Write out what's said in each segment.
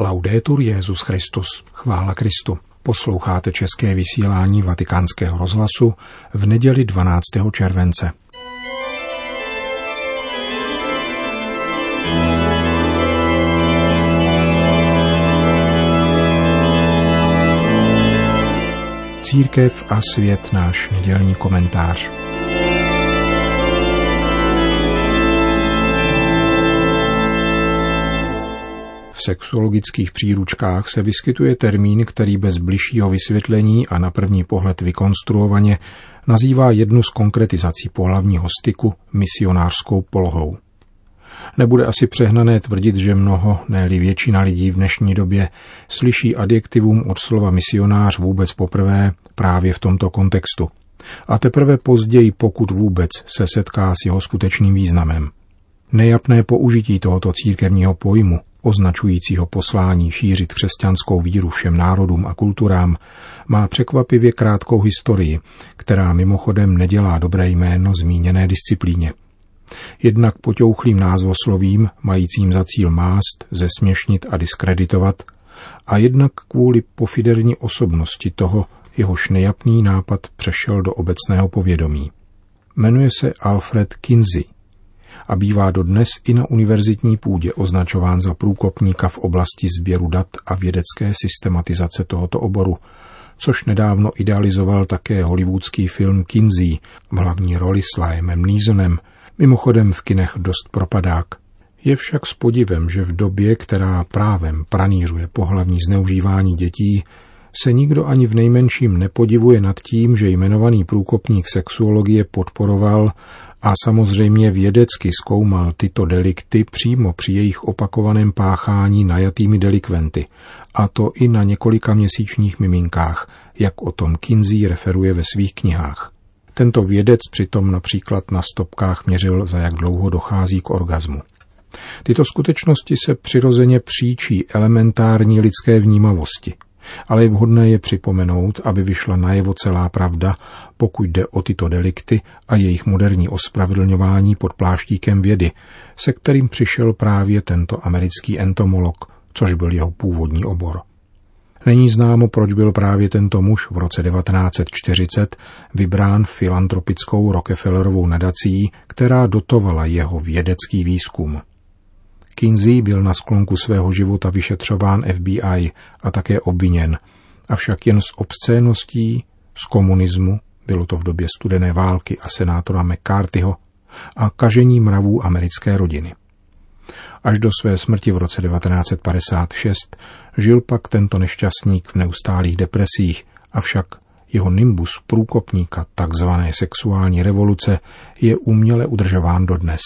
Laudetur Jezus Christus, chvála Kristu. Posloucháte české vysílání Vatikánského rozhlasu v neděli 12. července. Církev a svět náš nedělní komentář. V sexuologických příručkách se vyskytuje termín, který bez bližšího vysvětlení a na první pohled vykonstruovaně nazývá jednu z konkretizací pohlavního styku misionářskou polohou. Nebude asi přehnané tvrdit, že mnoho, ne většina lidí v dnešní době slyší adjektivum od slova misionář vůbec poprvé právě v tomto kontextu. A teprve později, pokud vůbec, se setká s jeho skutečným významem. Nejapné použití tohoto církevního pojmu označujícího poslání šířit křesťanskou víru všem národům a kulturám, má překvapivě krátkou historii, která mimochodem nedělá dobré jméno zmíněné disciplíně. Jednak poťouchlým názvoslovím, majícím za cíl mást, zesměšnit a diskreditovat, a jednak kvůli pofiderní osobnosti toho, jehož nejapný nápad přešel do obecného povědomí. Jmenuje se Alfred Kinsey – a bývá dodnes i na univerzitní půdě označován za průkopníka v oblasti sběru dat a vědecké systematizace tohoto oboru, což nedávno idealizoval také hollywoodský film Kinsey v hlavní roli s Liamem Neesonem, mimochodem v kinech dost propadák. Je však s podivem, že v době, která právem pranířuje pohlavní zneužívání dětí, se nikdo ani v nejmenším nepodivuje nad tím, že jmenovaný průkopník sexuologie podporoval a samozřejmě vědecky zkoumal tyto delikty přímo při jejich opakovaném páchání najatými delikventy, a to i na několika měsíčních miminkách, jak o tom Kinsey referuje ve svých knihách. Tento vědec přitom například na stopkách měřil, za jak dlouho dochází k orgazmu. Tyto skutečnosti se přirozeně příčí elementární lidské vnímavosti – ale je vhodné je připomenout, aby vyšla najevo celá pravda, pokud jde o tyto delikty a jejich moderní ospravedlňování pod pláštíkem vědy, se kterým přišel právě tento americký entomolog, což byl jeho původní obor. Není známo, proč byl právě tento muž v roce 1940 vybrán filantropickou Rockefellerovou nadací, která dotovala jeho vědecký výzkum. Kinsey byl na sklonku svého života vyšetřován FBI a také obviněn, avšak jen z obscéností, z komunismu, bylo to v době studené války a senátora McCarthyho, a kažení mravů americké rodiny. Až do své smrti v roce 1956 žil pak tento nešťastník v neustálých depresích, avšak jeho nimbus průkopníka takzvané sexuální revoluce je uměle udržován dodnes.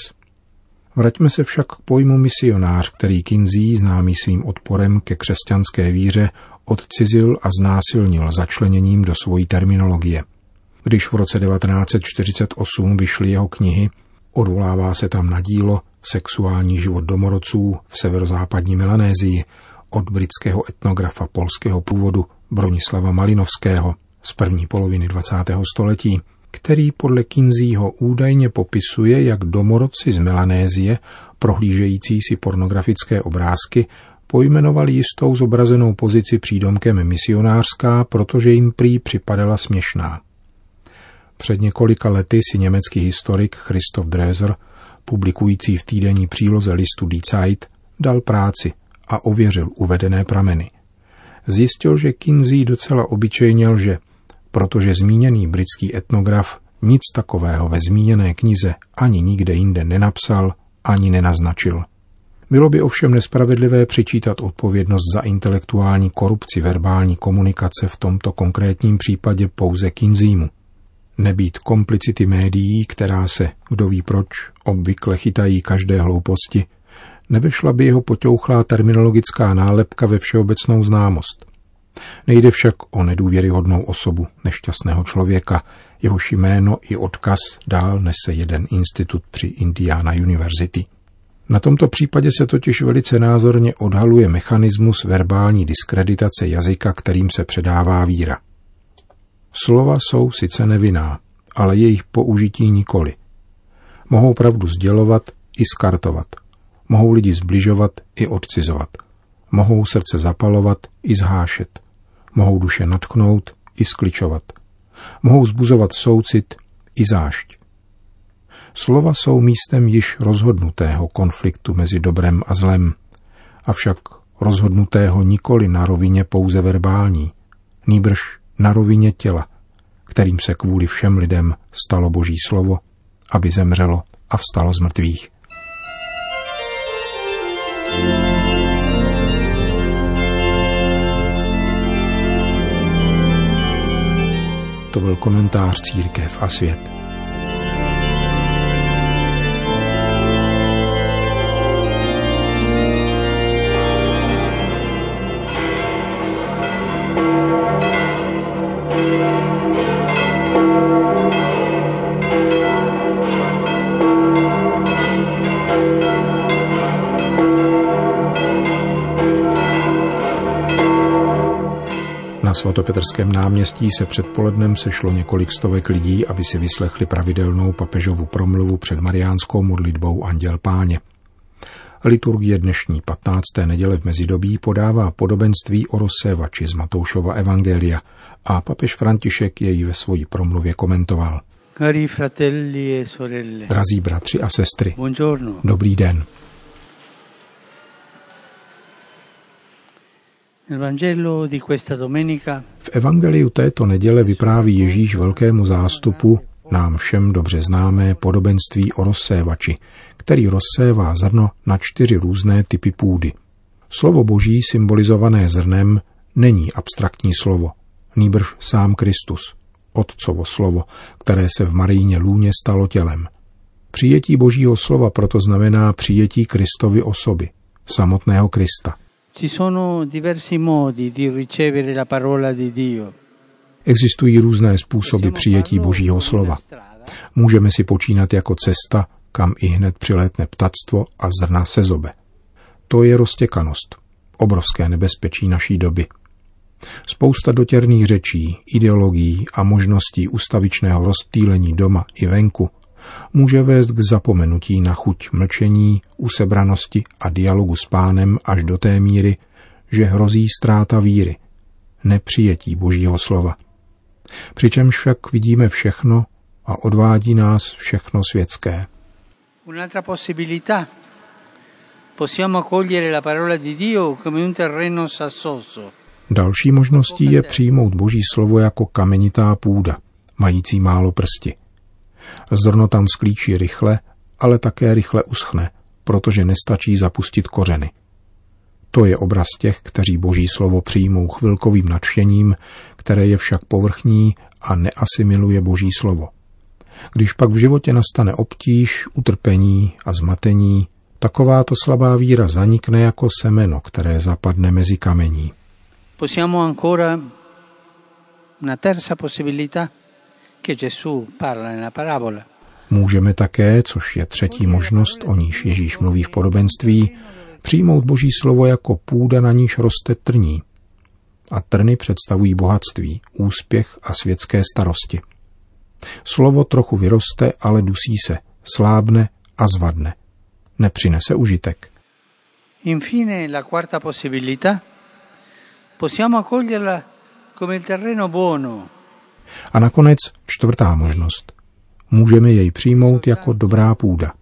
Vraťme se však k pojmu misionář, který Kinsey, známý svým odporem ke křesťanské víře, odcizil a znásilnil začleněním do svojí terminologie. Když v roce 1948 vyšly jeho knihy, odvolává se tam na dílo Sexuální život domorodců v severozápadní Melanézii od britského etnografa polského původu Bronislava Malinovského z první poloviny 20. století – který podle Kinzího údajně popisuje, jak domorodci z Melanézie, prohlížející si pornografické obrázky, pojmenovali jistou zobrazenou pozici přídomkem misionářská, protože jim prý připadala směšná. Před několika lety si německý historik Christoph Dreser, publikující v týdenní příloze listu Die Zeit, dal práci a ověřil uvedené prameny. Zjistil, že Kinsey docela obyčejně lže – protože zmíněný britský etnograf nic takového ve zmíněné knize ani nikde jinde nenapsal, ani nenaznačil. Bylo by ovšem nespravedlivé přičítat odpovědnost za intelektuální korupci verbální komunikace v tomto konkrétním případě pouze Kinzímu. Nebýt komplicity médií, která se, kdo ví proč, obvykle chytají každé hlouposti, nevešla by jeho poťouchlá terminologická nálepka ve všeobecnou známost – Nejde však o nedůvěryhodnou osobu nešťastného člověka, jehož jméno i odkaz dál nese jeden institut při Indiana University. Na tomto případě se totiž velice názorně odhaluje mechanismus verbální diskreditace jazyka, kterým se předává víra. Slova jsou sice nevinná, ale jejich použití nikoli. Mohou pravdu sdělovat i skartovat. Mohou lidi zbližovat i odcizovat. Mohou srdce zapalovat i zhášet. Mohou duše natchnout i skličovat. Mohou zbuzovat soucit i zášť. Slova jsou místem již rozhodnutého konfliktu mezi dobrem a zlem, avšak rozhodnutého nikoli na rovině pouze verbální, nýbrž na rovině těla, kterým se kvůli všem lidem stalo Boží slovo, aby zemřelo a vstalo z mrtvých. To byl komentář Církev a svět. Na svatopetrském náměstí se předpolednem sešlo několik stovek lidí, aby si vyslechli pravidelnou papežovu promluvu před mariánskou modlitbou Anděl Páně. Liturgie dnešní 15. neděle v mezidobí podává podobenství o rozsévači z Matoušova Evangelia a papež František jej ve svojí promluvě komentoval. Cari fratelli e sorelle. Drazí bratři a sestry, Buongiorno. dobrý den. V evangeliu této neděle vypráví Ježíš velkému zástupu nám všem dobře známé podobenství o rozsévači, který rozsévá zrno na čtyři různé typy půdy. Slovo boží symbolizované zrnem není abstraktní slovo, nýbrž sám Kristus, Otcovo slovo, které se v Marijně lůně stalo tělem. Přijetí božího slova proto znamená přijetí Kristovy osoby, samotného Krista. Ci sono diversi modi di ricevere la parola di Dio. Existují různé způsoby přijetí božího slova. Můžeme si počínat jako cesta, kam i hned přilétne ptactvo a zrna se zobe. To je roztěkanost, obrovské nebezpečí naší doby. Spousta dotěrných řečí, ideologií a možností ustavičného rozptýlení doma i venku může vést k zapomenutí na chuť mlčení, usebranosti a dialogu s pánem až do té míry, že hrozí ztráta víry, nepřijetí božího slova. Přičemž však vidíme všechno a odvádí nás všechno světské. Un'altra possibilità. Possiamo accogliere la parola di Dio come un terreno sassoso. Další možností je přijmout boží slovo jako kamenitá půda, mající málo prsti. Zrno tam sklíčí rychle, ale také rychle uschne, protože nestačí zapustit kořeny. To je obraz těch, kteří boží slovo přijmou chvilkovým nadšením, které je však povrchní a neasimiluje boží slovo. Když pak v životě nastane obtíž, utrpení a zmatení, takováto slabá víra zanikne jako semeno, které zapadne mezi kamení. Possiamo ancora una terza possibilità Můžeme také, což je třetí možnost, o níž Ježíš mluví v podobenství, přijmout boží slovo jako půda, na níž roste trní. A trny představují bohatství, úspěch a světské starosti. Slovo trochu vyroste, ale dusí se, slábne a zvadne. Nepřinese užitek. Infine, la quarta possibilità. Possiamo accoglierla come il terreno buono, A nakonec čtvrtá možnost. Můžeme jej přijmout jako dobrá půda.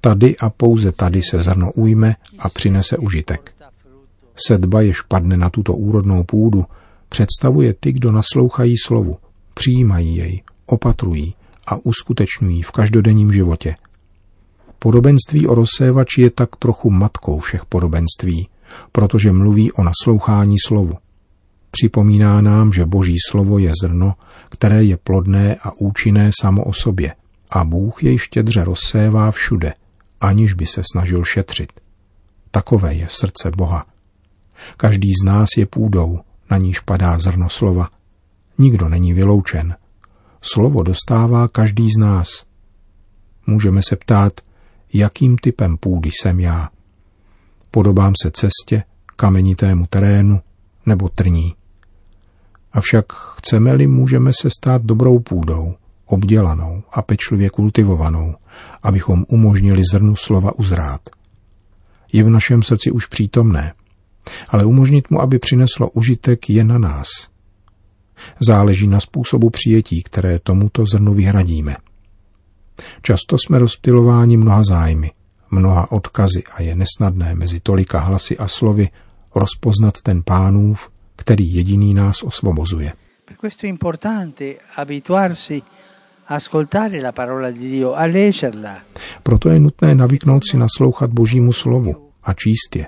Tady a pouze tady se zrno ujme a přinese užitek. Sedba, jež padne na tuto úrodnou půdu, představuje ty, kdo naslouchají slovu, přijímají jej, opatrují a uskutečňují v každodenním životě. Podobenství o rozsévači je tak trochu matkou všech podobenství, protože mluví o naslouchání slovu. Připomíná nám, že boží slovo je zrno, které je plodné a účinné samo o sobě a Bůh jej štědře rozsévá všude, aniž by se snažil šetřit. Takové je srdce Boha. Každý z nás je půdou, na níž padá zrno slova. Nikdo není vyloučen. Slovo dostává každý z nás. Můžeme se ptát, jakým typem půdy jsem já. Podobám se cestě, kamenitému terénu nebo trní. Avšak chceme-li, můžeme se stát dobrou půdou, obdělanou a pečlivě kultivovanou, abychom umožnili zrnu slova uzrát. Je v našem srdci už přítomné, ale umožnit mu, aby přineslo užitek, je na nás. Záleží na způsobu přijetí, které tomuto zrnu vyhradíme. Často jsme rozptilováni mnoha zájmy, mnoha odkazy a je nesnadné mezi tolika hlasy a slovy rozpoznat ten pánův, který jediný nás osvobozuje. Per questo è importante abituarsi a ascoltare la parola di Dio, a leggerla. Proto je nutné navyknout si naslouchat Božímu slovu a číst je.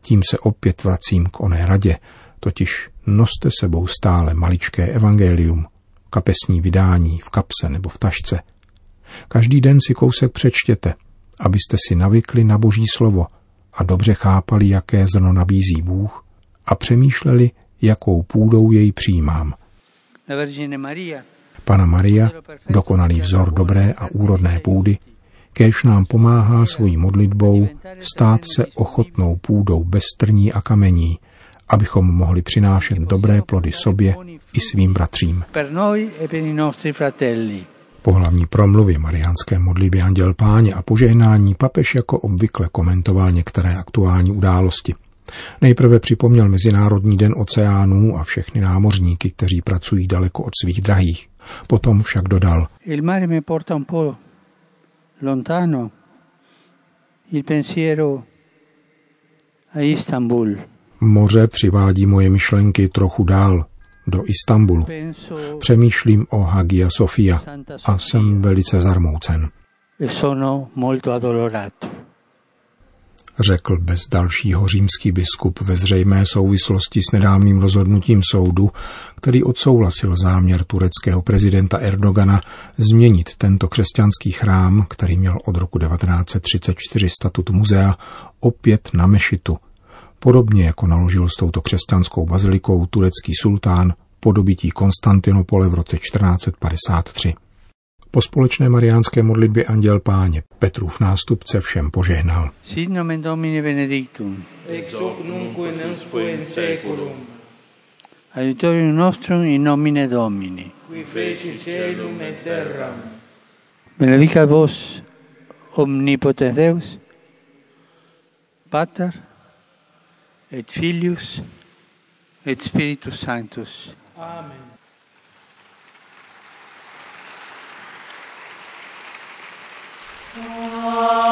Tím se opět vracím k oné radě, totiž noste sebou stále maličké evangelium, kapesní vydání v kapse nebo v tašce. Každý den si kousek přečtěte, abyste si navykli na Boží slovo a dobře chápali, jaké zrno nabízí Bůh a přemýšleli, jakou půdou jej přijímám. Pana Maria, dokonalý vzor dobré a úrodné půdy, kéž nám pomáhá svojí modlitbou stát se ochotnou půdou bez trní a kamení, abychom mohli přinášet dobré plody sobě i svým bratřím. Po hlavní promluvě mariánské modlitby Anděl Páně a požehnání papež jako obvykle komentoval některé aktuální události. Nejprve připomněl Mezinárodní den oceánů a všechny námořníky, kteří pracují daleko od svých drahých. Potom však dodal, Il mare mi porta un po' lontano il pensiero a Istanbul. moře přivádí moje myšlenky trochu dál, do Istanbulu. Přemýšlím o Hagia Sofia a jsem velice zarmoucen, e sono molto addolorato. Řekl bez dalšího římský biskup ve zřejmé souvislosti s nedávným rozhodnutím soudu, který odsouhlasil záměr tureckého prezidenta Erdogana změnit tento křesťanský chrám, který měl od roku 1934 statut muzea, opět na mešitu. Podobně jako naložil s touto křesťanskou bazilikou turecký sultán po dobytí Konstantinopole v roce 1453. Po společné mariánské modlitbě Anděl Páně Petrův nástupce všem požehnal. Sit nomen Domini benedictum. ex hoc nunc in seculum, Aiutorium nostrum in nomine Domini. qui feci celum et terram, Benedicat vos omnipotens Deus, Pater et Filius et Spiritus Sanctus. Amen. Oh.